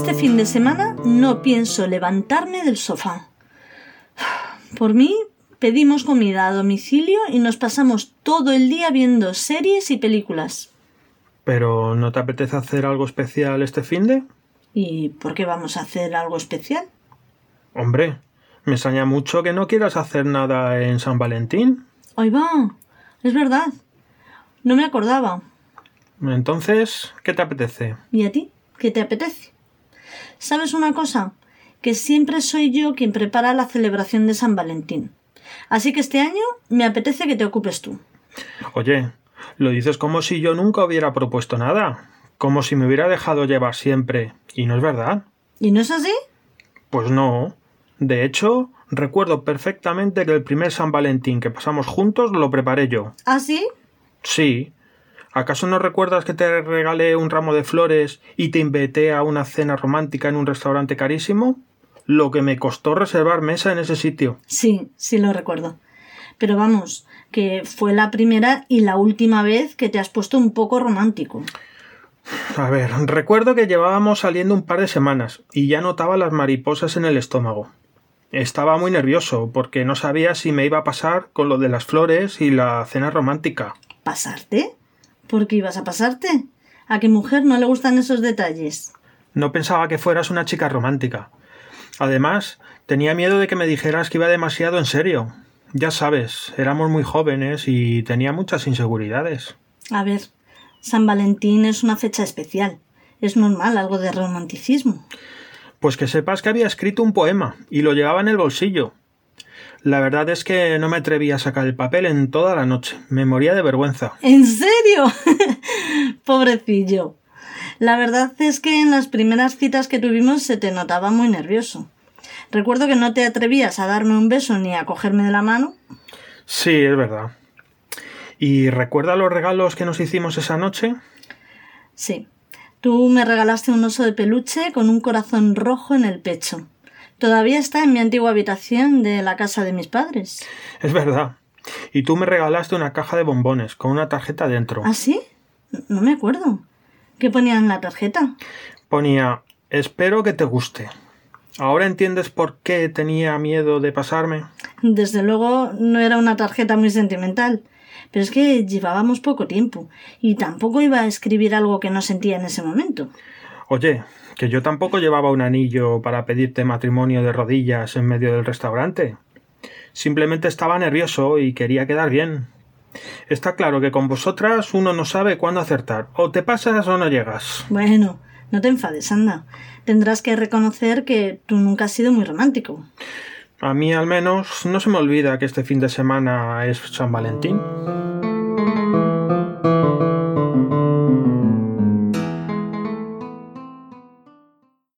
Este fin de semana no pienso levantarme del sofá. Por mí, pedimos comida a domicilio y nos pasamos todo el día viendo series y películas. ¿Pero no te apetece hacer algo especial este fin de? ¿Y por qué vamos a hacer algo especial? Hombre, me extraña mucho que no quieras hacer nada en San Valentín. Ahí va, es verdad. No me acordaba. Entonces, ¿qué te apetece? ¿Y a ti? ¿Qué te apetece? ¿Sabes una cosa? Que siempre soy yo quien prepara la celebración de San Valentín. Así que este año me apetece que te ocupes tú. Oye, lo dices como si yo nunca hubiera propuesto nada. Como si me hubiera dejado llevar siempre. Y no es verdad. ¿Y no es así? Pues no. De hecho, recuerdo perfectamente que el primer San Valentín que pasamos juntos lo preparé yo. ¿Ah, sí? Sí. ¿Acaso no recuerdas que te regalé un ramo de flores y te invité a una cena romántica en un restaurante carísimo? Lo que me costó reservar mesa en ese sitio. Sí, sí lo recuerdo. Pero vamos, que fue la primera y la última vez que te has puesto un poco romántico. A ver, recuerdo que llevábamos saliendo un par de semanas y ya notaba las mariposas en el estómago. Estaba muy nervioso porque no sabía si me iba a pasar con lo de las flores y la cena romántica. ¿Pasarte? ¿Por qué ibas a pasarte? ¿A qué mujer no le gustan esos detalles? No pensaba que fueras una chica romántica. Además, tenía miedo de que me dijeras que iba demasiado en serio. Ya sabes, éramos muy jóvenes y tenía muchas inseguridades. A ver, San Valentín es una fecha especial. Es normal algo de romanticismo. Pues que sepas que había escrito un poema y lo llevaba en el bolsillo. La verdad es que no me atreví a sacar el papel en toda la noche. Me moría de vergüenza. ¿En serio? Pobrecillo. La verdad es que en las primeras citas que tuvimos se te notaba muy nervioso. Recuerdo que no te atrevías a darme un beso ni a cogerme de la mano. Sí, es verdad. ¿Y recuerda los regalos que nos hicimos esa noche? Sí. Tú me regalaste un oso de peluche con un corazón rojo en el pecho. Todavía está en mi antigua habitación de la casa de mis padres. Es verdad. Y tú me regalaste una caja de bombones con una tarjeta dentro. ¿Ah, sí? No me acuerdo. ¿Qué ponía en la tarjeta? Ponía Espero que te guste. ¿Ahora entiendes por qué tenía miedo de pasarme? Desde luego no era una tarjeta muy sentimental. Pero es que llevábamos poco tiempo y tampoco iba a escribir algo que no sentía en ese momento. Oye, que yo tampoco llevaba un anillo para pedirte matrimonio de rodillas en medio del restaurante. Simplemente estaba nervioso y quería quedar bien. Está claro que con vosotras uno no sabe cuándo acertar. O te pasas o no llegas. Bueno, no te enfades, anda. Tendrás que reconocer que tú nunca has sido muy romántico. A mí al menos no se me olvida que este fin de semana es San Valentín.